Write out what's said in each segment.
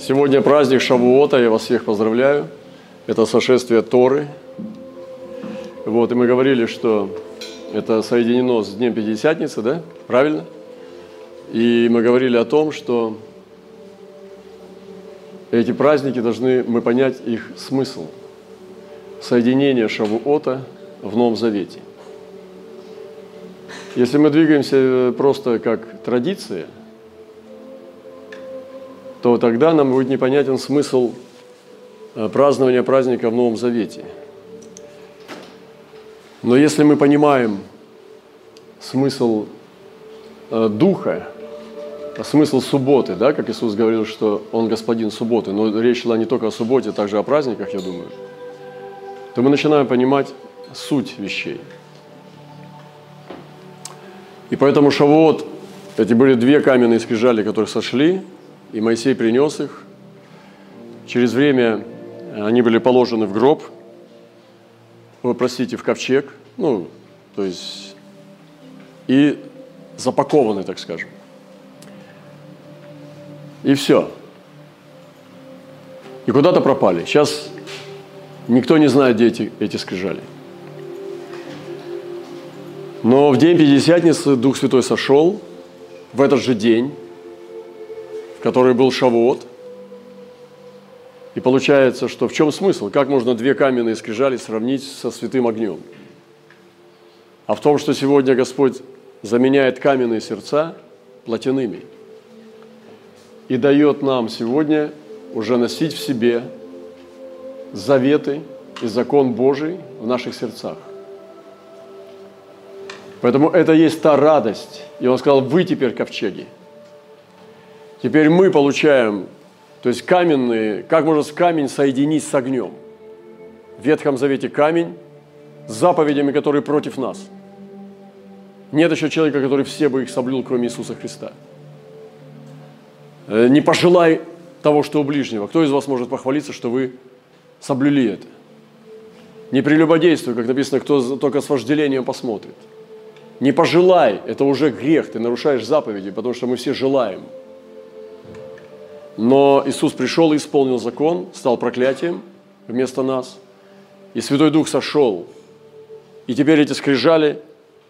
Сегодня праздник Шавуота, я вас всех поздравляю. Это сошествие Торы. Вот, и мы говорили, что это соединено с Днем Пятидесятницы, да? Правильно? И мы говорили о том, что эти праздники должны мы понять их смысл. Соединение Шавуота в Новом Завете. Если мы двигаемся просто как традиция – то тогда нам будет непонятен смысл э, празднования праздника в Новом Завете. Но если мы понимаем смысл э, Духа, смысл субботы, да, как Иисус говорил, что Он господин субботы, но речь шла не только о субботе, также о праздниках, я думаю, то мы начинаем понимать суть вещей. И поэтому Шавуот, эти были две каменные скрижали, которые сошли – и Моисей принес их. Через время они были положены в гроб, вы простите, в ковчег, ну, то есть, и запакованы, так скажем. И все. И куда-то пропали. Сейчас никто не знает, где эти, эти скрижали. Но в день Пятидесятницы Дух Святой сошел, в этот же день, который был Шавуот. И получается, что в чем смысл? Как можно две каменные скрижали сравнить со святым огнем? А в том, что сегодня Господь заменяет каменные сердца плотяными и дает нам сегодня уже носить в себе заветы и закон Божий в наших сердцах. Поэтому это есть та радость. И он сказал, вы теперь ковчеги – Теперь мы получаем, то есть каменные, как можно камень соединить с огнем? В Ветхом Завете камень с заповедями, которые против нас. Нет еще человека, который все бы их соблюл, кроме Иисуса Христа. Э, не пожелай того, что у ближнего. Кто из вас может похвалиться, что вы соблюли это? Не прелюбодействуй, как написано, кто только с вожделением посмотрит. Не пожелай, это уже грех, ты нарушаешь заповеди, потому что мы все желаем – но Иисус пришел и исполнил закон, стал проклятием вместо нас. И Святой Дух сошел. И теперь эти скрижали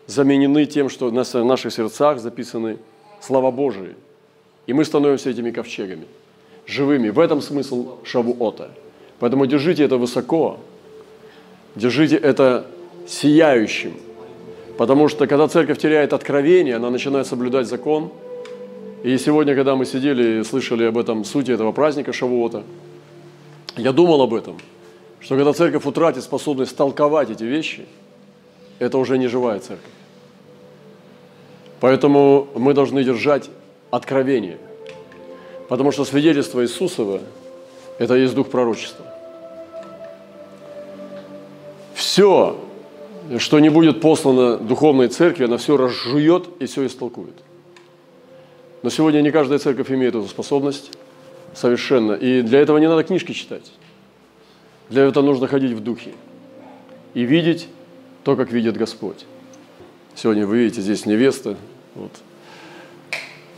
заменены тем, что на наших сердцах записаны слова Божии. И мы становимся этими ковчегами, живыми. В этом смысл Шавуота. Поэтому держите это высоко, держите это сияющим. Потому что когда церковь теряет откровение, она начинает соблюдать закон – и сегодня, когда мы сидели и слышали об этом сути этого праздника Шавуота, я думал об этом, что когда церковь утратит способность толковать эти вещи, это уже не живая церковь. Поэтому мы должны держать откровение. Потому что свидетельство Иисусова – это есть дух пророчества. Все, что не будет послано духовной церкви, она все разжует и все истолкует – но сегодня не каждая церковь имеет эту способность совершенно. И для этого не надо книжки читать. Для этого нужно ходить в духе и видеть то, как видит Господь. Сегодня вы видите здесь невеста. Вот.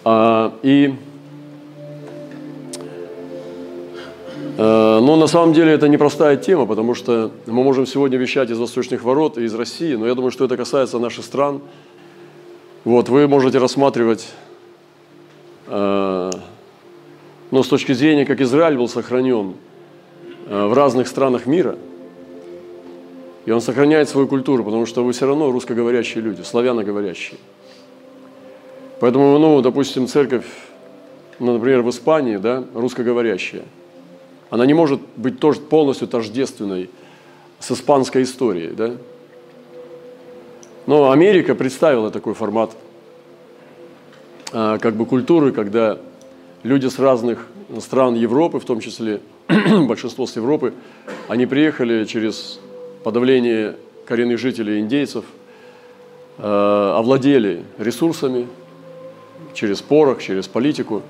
А, и а, но на самом деле это непростая тема, потому что мы можем сегодня вещать из восточных ворот и из России, но я думаю, что это касается наших стран. Вот, вы можете рассматривать Э, но с точки зрения, как Израиль был сохранен э, в разных странах мира, и он сохраняет свою культуру, потому что вы все равно русскоговорящие люди, славяноговорящие. Поэтому, ну, допустим, церковь, ну, например, в Испании, да, русскоговорящая, она не может быть тоже полностью тождественной с испанской историей, да. Но Америка представила такой формат как бы культуры, когда люди с разных стран Европы, в том числе большинство с Европы, они приехали через подавление коренных жителей индейцев, а, овладели ресурсами через порох, через политику.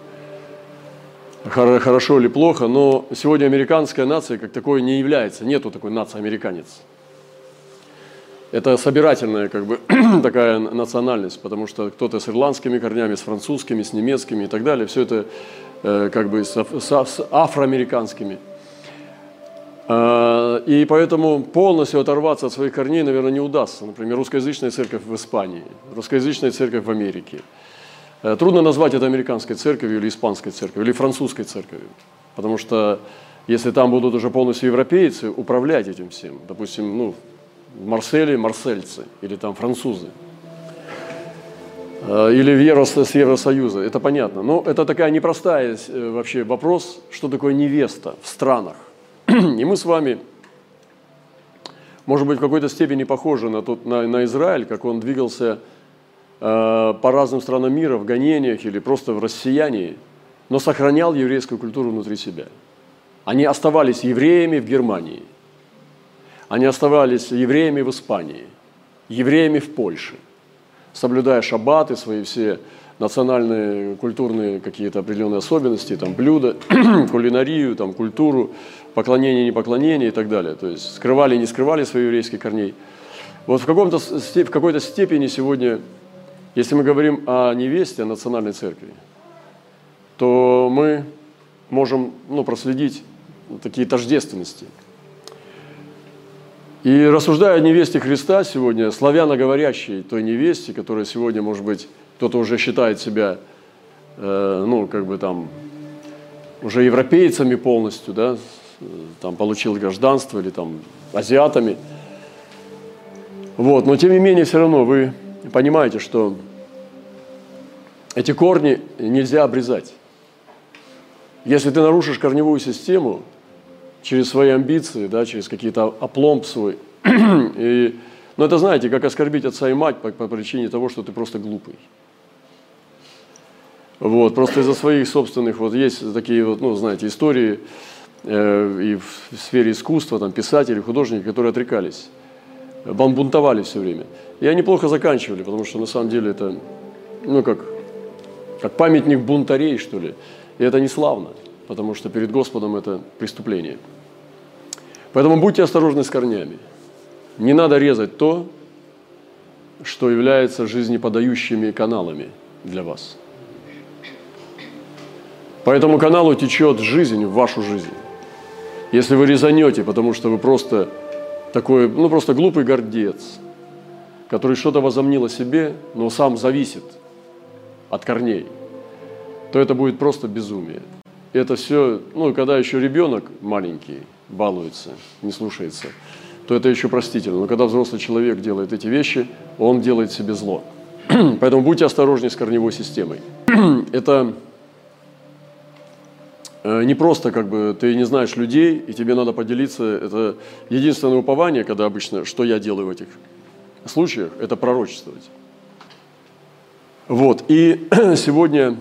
Хорошо или плохо, но сегодня американская нация как такой не является. Нету такой нации американец. Это собирательная как бы такая национальность, потому что кто-то с ирландскими корнями, с французскими, с немецкими и так далее. Все это э, как бы с, с, с афроамериканскими. Э, и поэтому полностью оторваться от своих корней, наверное, не удастся. Например, русскоязычная церковь в Испании, русскоязычная церковь в Америке. Э, трудно назвать это американской церковью или испанской церковью, или французской церковью. Потому что если там будут уже полностью европейцы управлять этим всем, допустим, ну, в Марселе марсельцы или там французы, э, или в Евро, с Евросоюза, это понятно. Но это такая непростая э, вообще вопрос, что такое невеста в странах. И мы с вами, может быть, в какой-то степени похожи на, тот, на, на Израиль, как он двигался э, по разным странам мира в гонениях или просто в россиянии, но сохранял еврейскую культуру внутри себя. Они оставались евреями в Германии, они оставались евреями в Испании, евреями в Польше, соблюдая шаббаты, свои все национальные, культурные какие-то определенные особенности, там, блюда, кулинарию, там, культуру, поклонение, непоклонение и так далее. То есть скрывали, не скрывали свои еврейские корней. Вот в, каком-то, в какой-то степени сегодня, если мы говорим о невесте, о национальной церкви, то мы можем ну, проследить такие тождественности – и рассуждая о невесте Христа сегодня, славяноговорящей той невесте, которая сегодня, может быть, кто-то уже считает себя, э, ну, как бы там, уже европейцами полностью, да, там получил гражданство или там азиатами. Вот, но тем не менее, все равно вы понимаете, что эти корни нельзя обрезать. Если ты нарушишь корневую систему, через свои амбиции, да, через какие-то опломб свой. и, но это, знаете, как оскорбить отца и мать по, по причине того, что ты просто глупый. Вот, просто из-за своих собственных, вот есть такие вот, ну, знаете, истории э, и в, сфере искусства, там, писатели, художники, которые отрекались, бунтовали все время. И они плохо заканчивали, потому что на самом деле это, ну, как, как памятник бунтарей, что ли. И это не славно, потому что перед Господом это преступление. Поэтому будьте осторожны с корнями. Не надо резать то, что является жизнеподающими каналами для вас. По этому каналу течет жизнь в вашу жизнь. Если вы резанете, потому что вы просто такой, ну просто глупый гордец, который что-то возомнил о себе, но сам зависит от корней, то это будет просто безумие. И это все, ну, когда еще ребенок маленький, балуется, не слушается, то это еще простительно. Но когда взрослый человек делает эти вещи, он делает себе зло. Поэтому будьте осторожнее с корневой системой. это э, не просто как бы ты не знаешь людей, и тебе надо поделиться. Это единственное упование, когда обычно, что я делаю в этих случаях, это пророчествовать. Вот. И сегодня,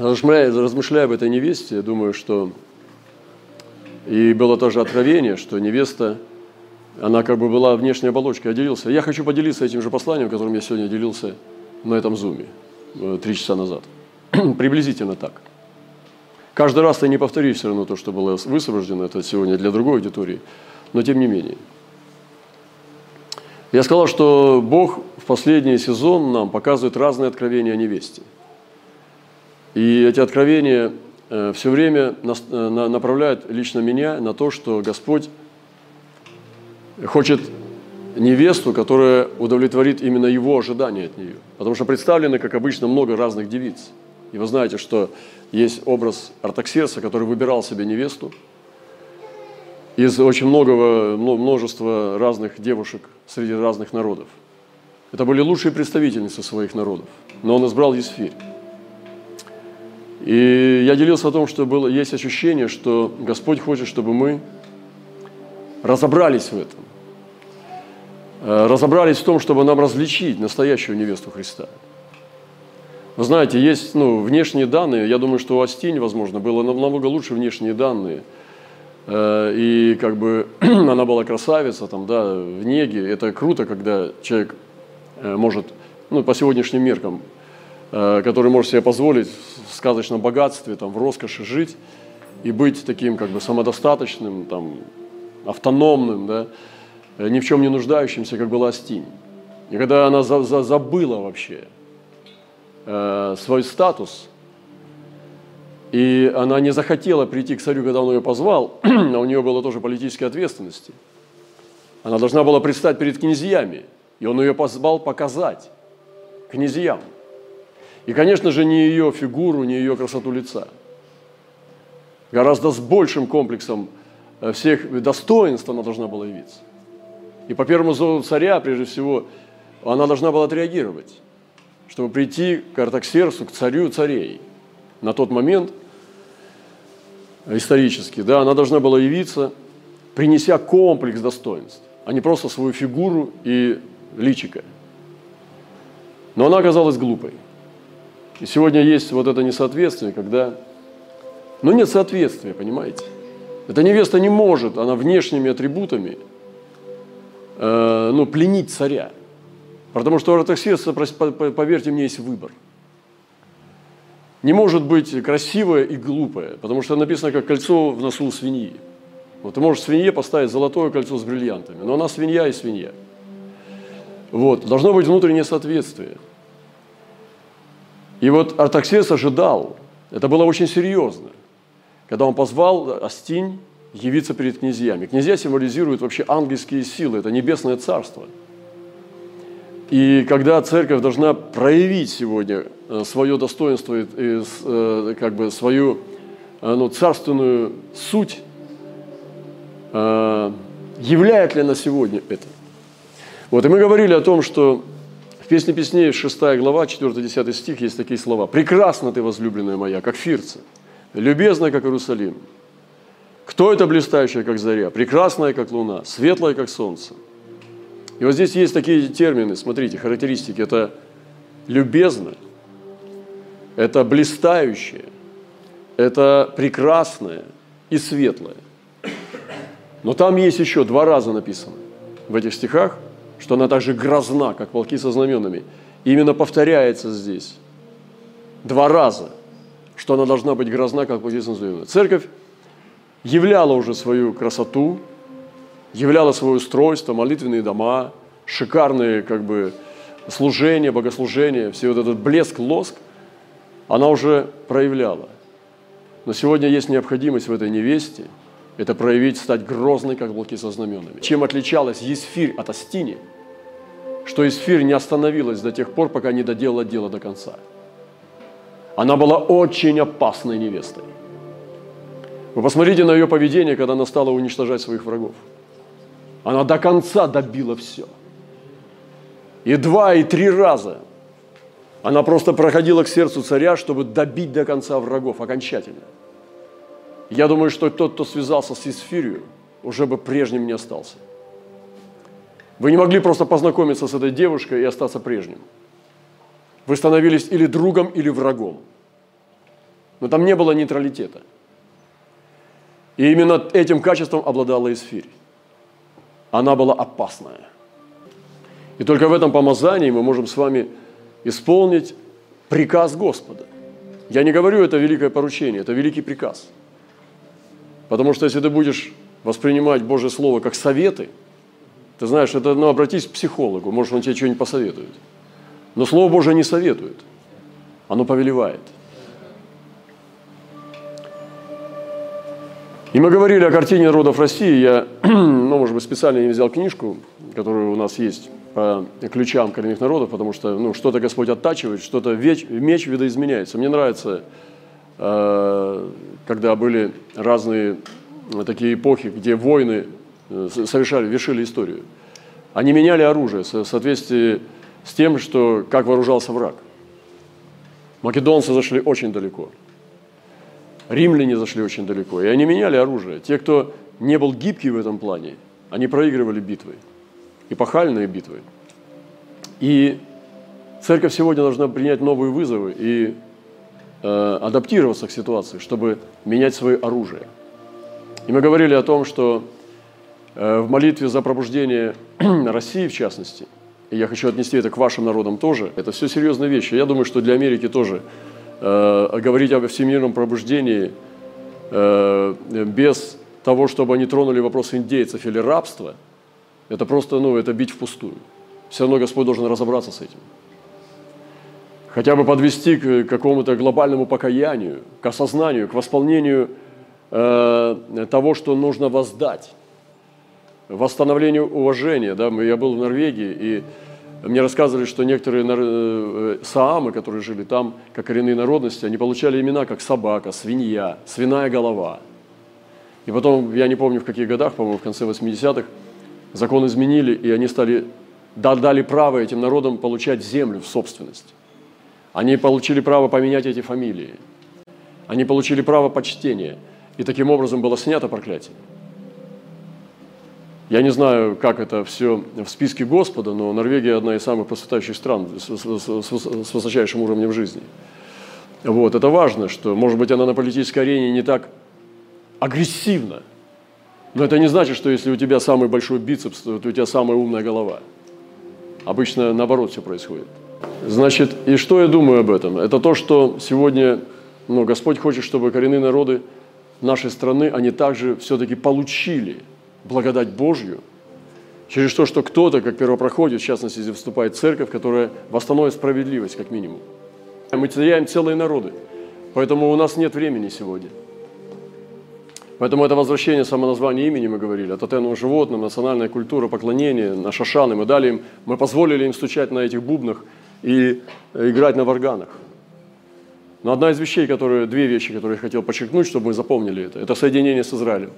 размышляя, размышляя об этой невесте, я думаю, что и было тоже откровение, что невеста, она как бы была внешней оболочкой, я делился. Я хочу поделиться этим же посланием, которым я сегодня делился на этом зуме э, три часа назад. Приблизительно так. Каждый раз я не повторюсь все равно то, что было высвобождено, это сегодня для другой аудитории, но тем не менее. Я сказал, что Бог в последний сезон нам показывает разные откровения о невесте. И эти откровения Э, все время э, направляет лично меня на то, что Господь хочет невесту, которая удовлетворит именно его ожидания от нее. Потому что представлены, как обычно, много разных девиц. И вы знаете, что есть образ Артаксерса, который выбирал себе невесту из очень многого, множества разных девушек среди разных народов. Это были лучшие представительницы своих народов. Но он избрал Есфирь. И я делился о том, что было, есть ощущение, что Господь хочет, чтобы мы разобрались в этом. Э, разобрались в том, чтобы нам различить настоящую невесту Христа. Вы знаете, есть ну, внешние данные. Я думаю, что у Астинь, возможно, было намного лучше внешние данные. Э, и как бы она была красавица, там, да, в неге. Это круто, когда человек э, может, ну, по сегодняшним меркам, который может себе позволить сказочном богатстве, там, в роскоши жить и быть таким как бы самодостаточным, там, автономным, да, ни в чем не нуждающимся, как была Астинь. И когда она за, за, забыла вообще э, свой статус, и она не захотела прийти к царю, когда он ее позвал, а у нее было тоже политические ответственности. Она должна была предстать перед князьями, и он ее позвал показать князьям. И, конечно же, не ее фигуру, не ее красоту лица. Гораздо с большим комплексом э, всех достоинств она должна была явиться. И по первому зову царя, прежде всего, она должна была отреагировать, чтобы прийти к Артаксерсу, к царю царей. На тот момент, исторически, да, она должна была явиться, принеся комплекс достоинств, а не просто свою фигуру и личико. Но она оказалась глупой. И сегодня есть вот это несоответствие, когда... Ну, нет соответствия, понимаете? Эта невеста не может, она внешними атрибутами, э, ну, пленить царя. Потому что у ортоксеса, поверьте мне, есть выбор. Не может быть красивая и глупая, потому что написано, как кольцо в носу у свиньи. Вот ты можешь свинье поставить золотое кольцо с бриллиантами, но она свинья и свинья. Вот, должно быть внутреннее соответствие. И вот Артаксес ожидал, это было очень серьезно, когда он позвал Астинь явиться перед князьями. Князья символизируют вообще ангельские силы, это небесное царство. И когда церковь должна проявить сегодня э, свое достоинство и э, как бы свою э, ну, царственную суть, являет ли она сегодня это? Вот, и мы говорили о том, что Песне Песней, 6 глава, 4-10 стих, есть такие слова. «Прекрасна ты, возлюбленная моя, как фирца, любезная, как Иерусалим. Кто это блистающая, как заря, прекрасная, как луна, светлая, как солнце?» И вот здесь есть такие термины, смотрите, характеристики. Это любезно, это блистающее, это прекрасное и светлое. Но там есть еще два раза написано в этих стихах – что она также грозна, как волки со знаменами. И именно повторяется здесь два раза, что она должна быть грозна, как волки со знаменами. Церковь являла уже свою красоту, являла свое устройство, молитвенные дома, шикарные как бы служения, богослужения, все вот этот блеск, лоск, она уже проявляла. Но сегодня есть необходимость в этой невесте – это проявить, стать грозной, как волки со знаменами. Чем отличалась Есфирь от Астини? Что Есфирь не остановилась до тех пор, пока не доделала дело до конца. Она была очень опасной невестой. Вы посмотрите на ее поведение, когда она стала уничтожать своих врагов. Она до конца добила все. И два, и три раза она просто проходила к сердцу царя, чтобы добить до конца врагов окончательно – я думаю, что тот, кто связался с Исфирью, уже бы прежним не остался. Вы не могли просто познакомиться с этой девушкой и остаться прежним. Вы становились или другом, или врагом. Но там не было нейтралитета. И именно этим качеством обладала Исфирь. Она была опасная. И только в этом помазании мы можем с вами исполнить приказ Господа. Я не говорю, это великое поручение, это великий приказ – Потому что если ты будешь воспринимать Божье Слово как советы, ты знаешь, это, ну, обратись к психологу, может, он тебе что-нибудь посоветует. Но Слово Божие не советует, оно повелевает. И мы говорили о картине народов России. Я, ну, может быть, специально не взял книжку, которая у нас есть по ключам коренных народов, потому что ну, что-то Господь оттачивает, что-то меч, меч видоизменяется. Мне нравится Э, когда были разные такие эпохи, где войны э, совершали, вершили историю. Они меняли оружие в соответствии с тем, что, как вооружался враг. Македонцы зашли очень далеко. Римляне зашли очень далеко. И они меняли оружие. Те, кто не был гибкий в этом плане, они проигрывали битвы. Эпохальные битвы. И церковь сегодня должна принять новые вызовы и Э, адаптироваться к ситуации, чтобы менять свое оружие. И мы говорили о том, что э, в молитве за пробуждение России, в частности, и я хочу отнести это к вашим народам тоже, это все серьезные вещи. Я думаю, что для Америки тоже э, говорить об всемирном пробуждении э, без того, чтобы они тронули вопрос индейцев или рабства, это просто, ну, это бить впустую. все равно Господь должен разобраться с этим. Хотя бы подвести к какому-то глобальному покаянию, к осознанию, к восполнению э, того, что нужно воздать, восстановлению уважения. Да? Я был в Норвегии, и мне рассказывали, что некоторые э, саамы, которые жили там, как коренные народности, они получали имена, как собака, свинья, свиная голова. И потом, я не помню в каких годах, по-моему, в конце 80-х, закон изменили, и они стали, дали право этим народам получать землю в собственность. Они получили право поменять эти фамилии. Они получили право почтения. И таким образом было снято проклятие. Я не знаю, как это все в списке Господа, но Норвегия одна из самых процветающих стран с, высочайшим уровнем жизни. Вот, это важно, что, может быть, она на политической арене не так агрессивна, но это не значит, что если у тебя самый большой бицепс, то у тебя самая умная голова. Обычно наоборот все происходит. Значит, и что я думаю об этом? Это то, что сегодня ну, Господь хочет, чтобы коренные народы нашей страны, они также все-таки получили благодать Божью через то, что кто-то, как первопроходец, в частности, здесь вступает церковь, которая восстановит справедливость, как минимум. Мы теряем целые народы, поэтому у нас нет времени сегодня. Поэтому это возвращение самоназвания имени, мы говорили, от тотемного животным, национальная культура, поклонение, на шашаны. Мы дали им, мы позволили им стучать на этих бубнах – и играть на варганах. Но одна из вещей, которые, две вещи, которые я хотел подчеркнуть, чтобы мы запомнили это, это соединение с Израилем.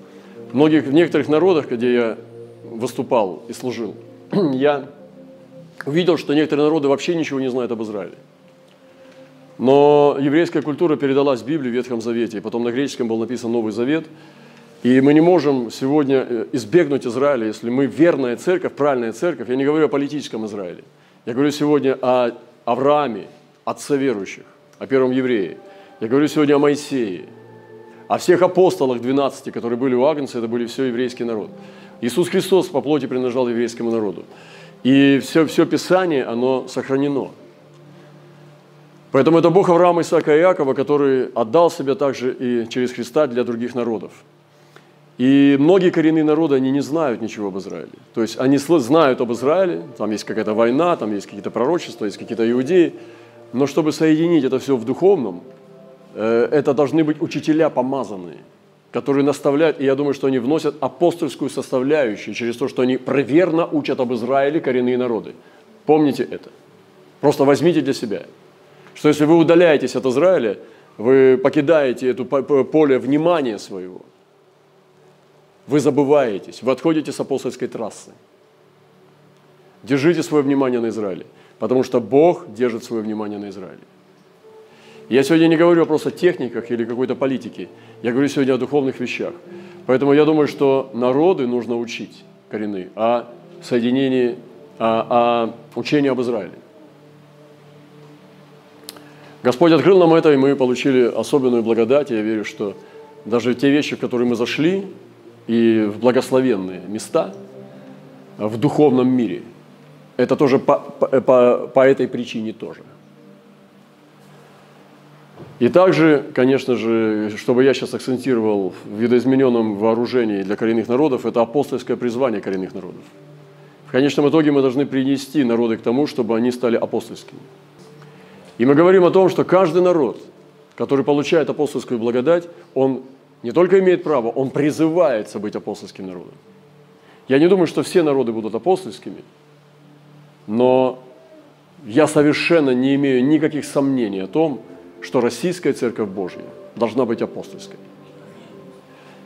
В, многих, в некоторых народах, где я выступал и служил, я увидел, что некоторые народы вообще ничего не знают об Израиле. Но еврейская культура передалась в Библии в Ветхом Завете, и потом на греческом был написан Новый Завет. И мы не можем сегодня э, избегнуть Израиля, если мы верная церковь, правильная церковь. Я не говорю о политическом Израиле. Я говорю сегодня о Аврааме, отце верующих, о первом еврее. Я говорю сегодня о Моисее, о всех апостолах 12, которые были у Агнца, это были все еврейский народ. Иисус Христос по плоти принадлежал еврейскому народу. И все, все Писание, оно сохранено. Поэтому это Бог Авраама, Исаака и Иакова, который отдал себя также и через Христа для других народов. И многие коренные народы, они не знают ничего об Израиле. То есть они знают об Израиле, там есть какая-то война, там есть какие-то пророчества, есть какие-то иудеи, но чтобы соединить это все в духовном, э, это должны быть учителя помазанные, которые наставляют, и я думаю, что они вносят апостольскую составляющую через то, что они проверно учат об Израиле коренные народы. Помните это. Просто возьмите для себя, что если вы удаляетесь от Израиля, вы покидаете это поле внимания своего – вы забываетесь, вы отходите с апостольской трассы. Держите свое внимание на Израиле, потому что Бог держит свое внимание на Израиле. Я сегодня не говорю просто о техниках или какой-то политике, я говорю сегодня о духовных вещах. Поэтому я думаю, что народы нужно учить коренные о соединении, о, о учении об Израиле. Господь открыл нам это, и мы получили особенную благодать. Я верю, что даже те вещи, в которые мы зашли, и в благословенные места в духовном мире. Это тоже по, по, по этой причине тоже. И также, конечно же, чтобы я сейчас акцентировал в видоизмененном вооружении для коренных народов, это апостольское призвание коренных народов. В конечном итоге мы должны принести народы к тому, чтобы они стали апостольскими. И мы говорим о том, что каждый народ, который получает апостольскую благодать, он не только имеет право, он призывается быть апостольским народом. Я не думаю, что все народы будут апостольскими, но я совершенно не имею никаких сомнений о том, что Российская Церковь Божья должна быть апостольской.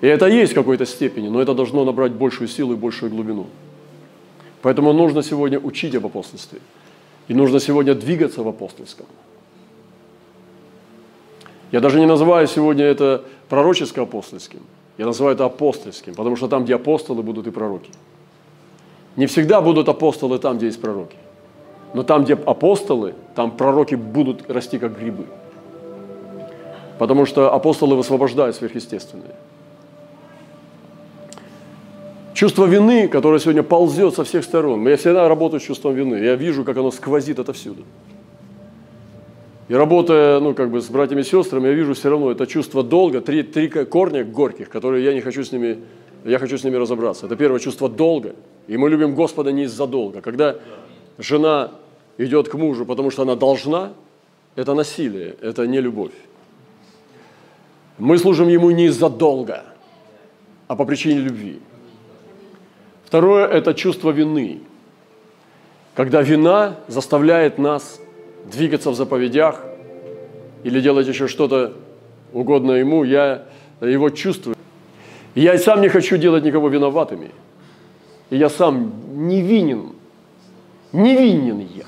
И это есть в какой-то степени, но это должно набрать большую силу и большую глубину. Поэтому нужно сегодня учить об апостольстве. И нужно сегодня двигаться в апостольском. Я даже не называю сегодня это пророческо-апостольским. Я называю это апостольским, потому что там, где апостолы, будут и пророки. Не всегда будут апостолы там, где есть пророки. Но там, где апостолы, там пророки будут расти как грибы. Потому что апостолы высвобождают сверхъестественное. Чувство вины, которое сегодня ползет со всех сторон. Я всегда работаю с чувством вины. Я вижу, как оно сквозит отовсюду. И работая ну, как бы с братьями и сестрами, я вижу все равно это чувство долга, три, три корня горьких, которые я не хочу с ними, я хочу с ними разобраться. Это первое чувство долга. И мы любим Господа не из-за долга. Когда жена идет к мужу, потому что она должна, это насилие, это не любовь. Мы служим ему не из-за долга, а по причине любви. Второе – это чувство вины. Когда вина заставляет нас двигаться в заповедях или делать еще что-то угодное ему, я его чувствую. И я сам не хочу делать никого виноватыми. И я сам невинен. Невинен я.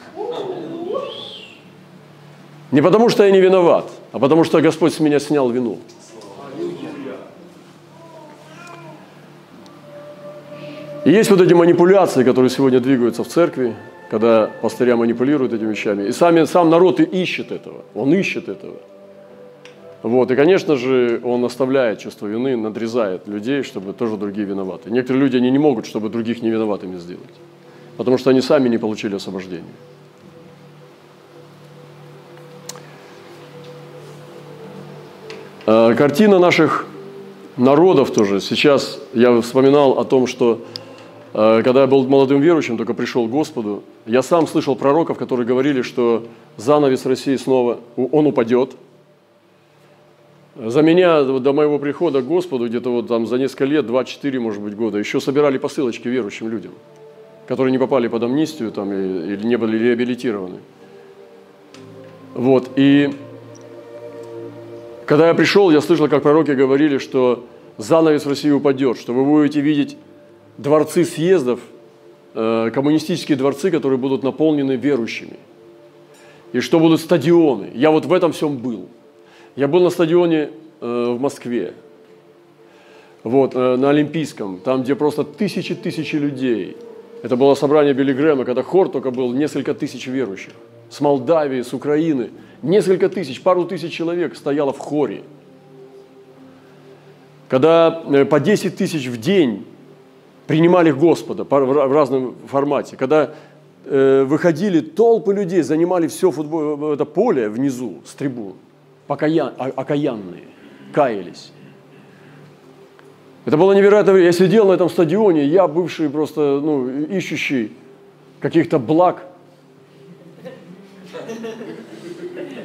Не потому, что я не виноват, а потому, что Господь с меня снял вину. И есть вот эти манипуляции, которые сегодня двигаются в церкви, когда пастыря манипулируют этими вещами. И сами, сам народ и ищет этого. Он ищет этого. Вот. И, конечно же, он оставляет чувство вины, надрезает людей, чтобы тоже другие виноваты. Некоторые люди, они не могут, чтобы других не виноватыми сделать. Потому что они сами не получили освобождение. А, картина наших народов тоже. Сейчас я вспоминал о том, что когда я был молодым верующим, только пришел к Господу, я сам слышал пророков, которые говорили, что занавес России снова, он упадет – за меня до моего прихода к Господу, где-то вот там за несколько лет, 2-4, может быть, года, еще собирали посылочки верующим людям, которые не попали под амнистию там, или не были реабилитированы. Вот, и когда я пришел, я слышал, как пророки говорили, что занавес России упадет, что вы будете видеть дворцы съездов, э, коммунистические дворцы, которые будут наполнены верующими. И что будут стадионы. Я вот в этом всем был – я был на стадионе э, в Москве, вот, э, на Олимпийском, там, где просто тысячи-тысячи людей. Это было собрание Билли Грэма, когда хор только был несколько тысяч верующих. С Молдавии, с Украины. Несколько тысяч, пару тысяч человек стояло в хоре. Когда по 10 тысяч в день принимали Господа в разном формате. Когда выходили толпы людей, занимали все футбол, это поле внизу с трибун покаян, окаянные, каялись. Это было невероятно. Я сидел на этом стадионе, я бывший просто, ну, ищущий каких-то благ,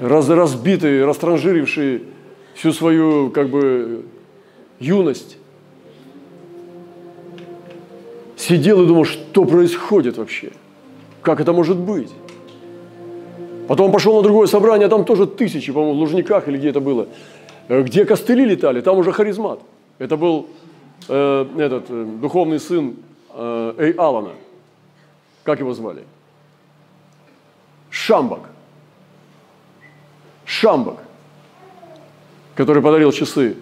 раз, разбитый, растранжиривший всю свою, как бы, юность. Сидел и думал, что происходит вообще? Как это может быть? Потом пошел на другое собрание, а там тоже тысячи, по-моему, в Лужниках или где это было. Э, где костыли летали, там уже харизмат. Это был э, этот э, духовный сын э, Эй Алана. Как его звали? Шамбак. Шамбак, который подарил часы,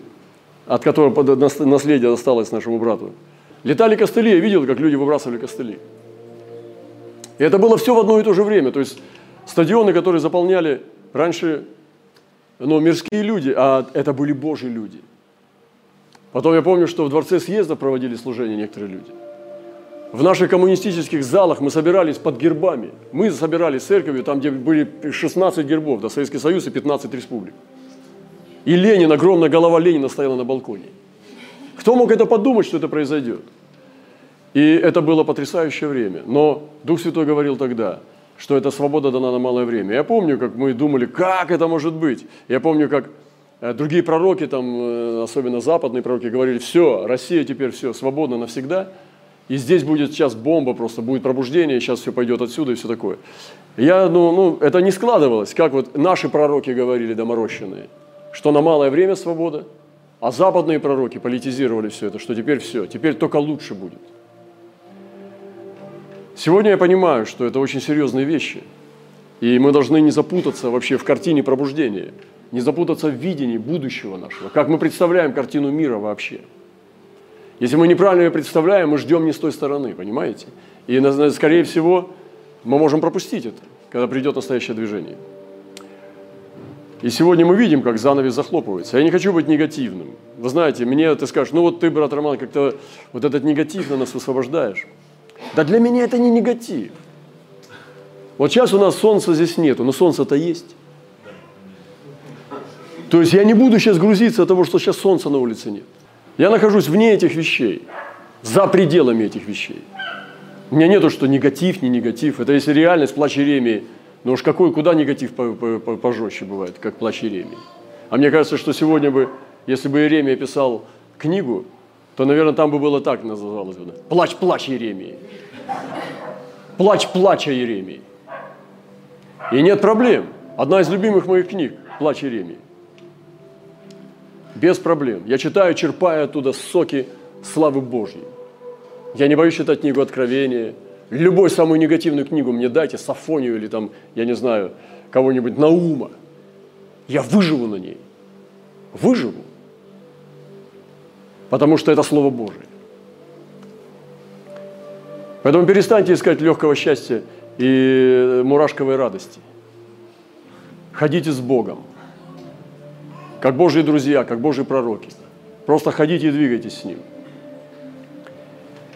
от которого наследие досталось нашему брату. Летали костыли, я видел, как люди выбрасывали костыли. И это было все в одно и то же время. То есть Стадионы, которые заполняли раньше ну, мирские люди, а это были Божьи люди. Потом я помню, что в Дворце съезда проводили служение некоторые люди. В наших коммунистических залах мы собирались под гербами. Мы собирались церковью, там, где были 16 гербов, да, Советский Союз и 15 республик. И Ленин, огромная голова Ленина стояла на балконе. Кто мог это подумать, что это произойдет? И это было потрясающее время. Но Дух Святой говорил тогда – что эта свобода дана на малое время. Я помню, как мы думали, как это может быть. Я помню, как э, другие пророки, там, э, особенно западные пророки, говорили, все, Россия теперь все, свободна навсегда, и здесь будет сейчас бомба просто, будет пробуждение, сейчас все пойдет отсюда и все такое. Я, ну, ну, это не складывалось, как вот наши пророки говорили доморощенные, что на малое время свобода, а западные пророки политизировали все это, что теперь все, теперь только лучше будет. Сегодня я понимаю, что это очень серьезные вещи. И мы должны не запутаться вообще в картине пробуждения, не запутаться в видении будущего нашего, как мы представляем картину мира вообще. Если мы неправильно ее представляем, мы ждем не с той стороны, понимаете? И, скорее всего, мы можем пропустить это, когда придет настоящее движение. И сегодня мы видим, как занавес захлопывается. Я не хочу быть негативным. Вы знаете, мне ты скажешь, ну вот ты, брат Роман, как-то вот этот негатив на нас высвобождаешь. Да для меня это не негатив. Вот сейчас у нас солнца здесь нету, но солнце-то есть. То есть я не буду сейчас грузиться от того, что сейчас солнца на улице нет. Я нахожусь вне этих вещей, за пределами этих вещей. У меня нету, что негатив, не негатив. Это если реальность, плач Иеремии. Но уж какой, куда негатив пожестче бывает, как плач Иеремии. А мне кажется, что сегодня бы, если бы Иеремия писал книгу, то, наверное, там бы было так называлось бы. Плач, плач Иеремии. Плач, плача Иеремии. И нет проблем. Одна из любимых моих книг – «Плач Иеремии». Без проблем. Я читаю, черпая оттуда соки славы Божьей. Я не боюсь читать книгу Откровения. Любую самую негативную книгу мне дайте, Сафонию или там, я не знаю, кого-нибудь Наума. Я выживу на ней. Выживу. Потому что это Слово Божие. Поэтому перестаньте искать легкого счастья и мурашковой радости. Ходите с Богом, как Божьи друзья, как Божьи пророки. Просто ходите и двигайтесь с Ним.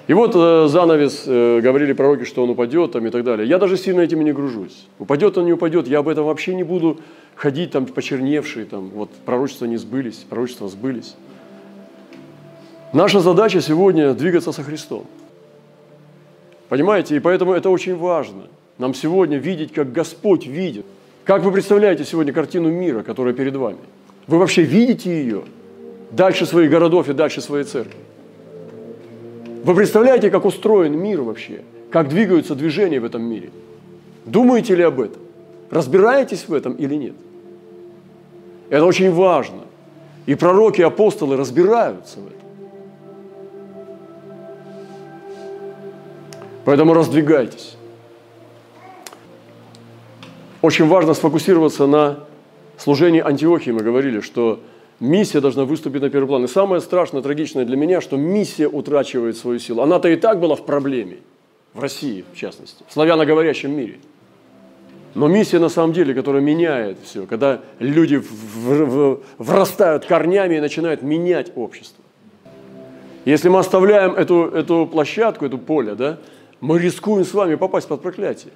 И вот э, занавес, э, говорили пророки, что он упадет там, и так далее. Я даже сильно этим не гружусь. Упадет он, не упадет, я об этом вообще не буду ходить там почерневшие, там, вот пророчества не сбылись, пророчества сбылись. Наша задача сегодня двигаться со Христом. Понимаете? И поэтому это очень важно. Нам сегодня видеть, как Господь видит. Как вы представляете сегодня картину мира, которая перед вами? Вы вообще видите ее дальше своих городов и дальше своей церкви? Вы представляете, как устроен мир вообще? Как двигаются движения в этом мире? Думаете ли об этом? Разбираетесь в этом или нет? Это очень важно. И пророки, и апостолы разбираются в этом. Поэтому раздвигайтесь. Очень важно сфокусироваться на служении Антиохии. Мы говорили, что Миссия должна выступить на первый план. И самое страшное, трагичное для меня, что миссия утрачивает свою силу. Она-то и так была в проблеме, в России в частности, в славяноговорящем мире. Но миссия на самом деле, которая меняет все, когда люди врастают корнями и начинают менять общество. Если мы оставляем эту, эту площадку, это поле, да, мы рискуем с вами попасть под проклятие.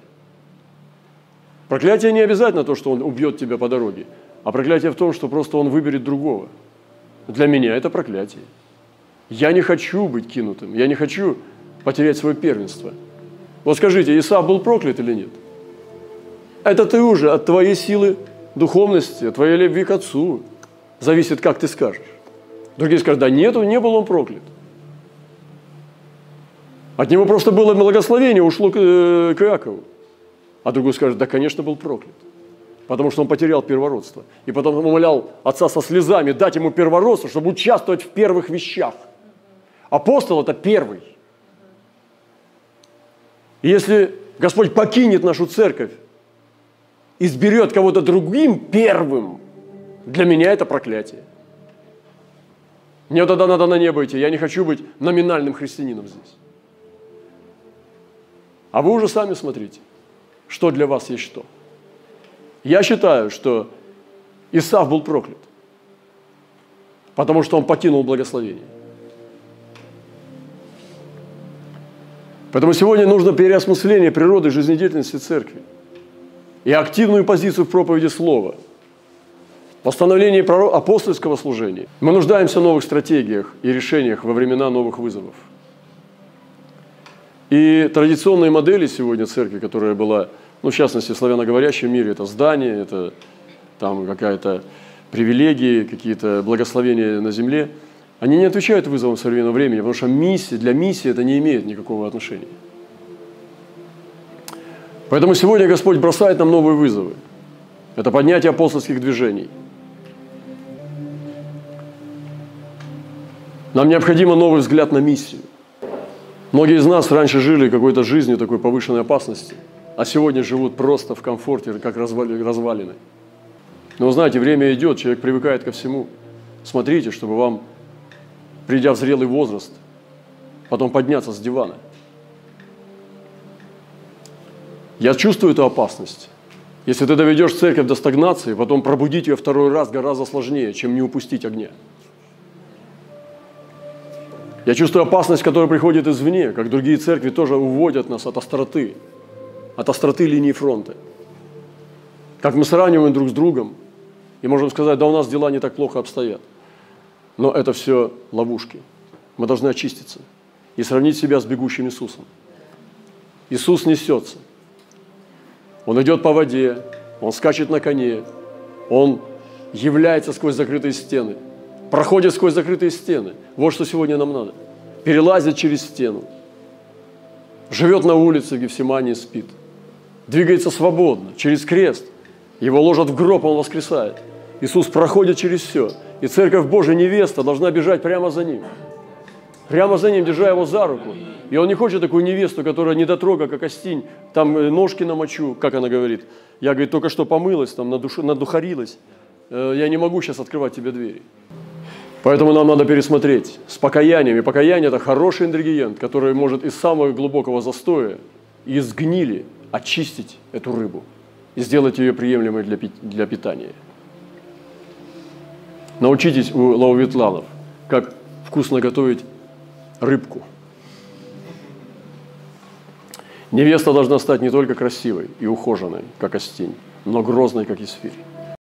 Проклятие не обязательно то, что он убьет тебя по дороге. А проклятие в том, что просто он выберет другого. Для меня это проклятие. Я не хочу быть кинутым, я не хочу потерять свое первенство. Вот скажите, Исаак был проклят или нет? Это ты уже от твоей силы духовности, от твоей любви к Отцу зависит, как ты скажешь. Другие скажут, да нет, не был он проклят. От него просто было благословение, ушло к, э, к Иакову. А другой скажет, да, конечно, был проклят потому что он потерял первородство. И потом он умолял отца со слезами дать ему первородство, чтобы участвовать в первых вещах. Апостол – это первый. И если Господь покинет нашу церковь, изберет кого-то другим первым, для меня это проклятие. Мне тогда надо на небо идти. Я не хочу быть номинальным христианином здесь. А вы уже сами смотрите, что для вас есть что – я считаю, что Исав был проклят, потому что он покинул благословение. Поэтому сегодня нужно переосмысление природы жизнедеятельности церкви и активную позицию в проповеди Слова, восстановление апостольского служения. Мы нуждаемся в новых стратегиях и решениях во времена новых вызовов. И традиционные модели сегодня церкви, которая была ну, в частности, в славяноговорящем мире это здание, это там какая-то привилегии, какие-то благословения на земле, они не отвечают вызовам современного времени, потому что миссия, для миссии это не имеет никакого отношения. Поэтому сегодня Господь бросает нам новые вызовы. Это поднятие апостольских движений. Нам необходимо новый взгляд на миссию. Многие из нас раньше жили какой-то жизнью такой повышенной опасности – а сегодня живут просто в комфорте, как развалины. Но знаете, время идет, человек привыкает ко всему. Смотрите, чтобы вам, придя в зрелый возраст, потом подняться с дивана. Я чувствую эту опасность. Если ты доведешь церковь до стагнации, потом пробудить ее второй раз гораздо сложнее, чем не упустить огня. Я чувствую опасность, которая приходит извне, как другие церкви тоже уводят нас от остроты, от остроты линии фронта. Как мы сравниваем друг с другом, и можем сказать, да у нас дела не так плохо обстоят. Но это все ловушки. Мы должны очиститься и сравнить себя с бегущим Иисусом. Иисус несется. Он идет по воде, Он скачет на коне, Он является сквозь закрытые стены, проходит сквозь закрытые стены. Вот что сегодня нам надо. Перелазит через стену, живет на улице в Гефсимании, спит, двигается свободно, через крест. Его ложат в гроб, он воскресает. Иисус проходит через все. И Церковь Божия невеста должна бежать прямо за Ним. Прямо за Ним, держа Его за руку. И Он не хочет такую невесту, которая не дотрога, как остинь, там э, ножки намочу, как она говорит. Я, говорит, только что помылась, там надухарилась. Э, я не могу сейчас открывать тебе двери. Поэтому нам надо пересмотреть с покаянием. И покаяние – это хороший ингредиент, который может из самого глубокого застоя, из гнили очистить эту рыбу и сделать ее приемлемой для, для питания. Научитесь у лаувитланов, как вкусно готовить рыбку. Невеста должна стать не только красивой и ухоженной, как остень, но грозной, как исфирь.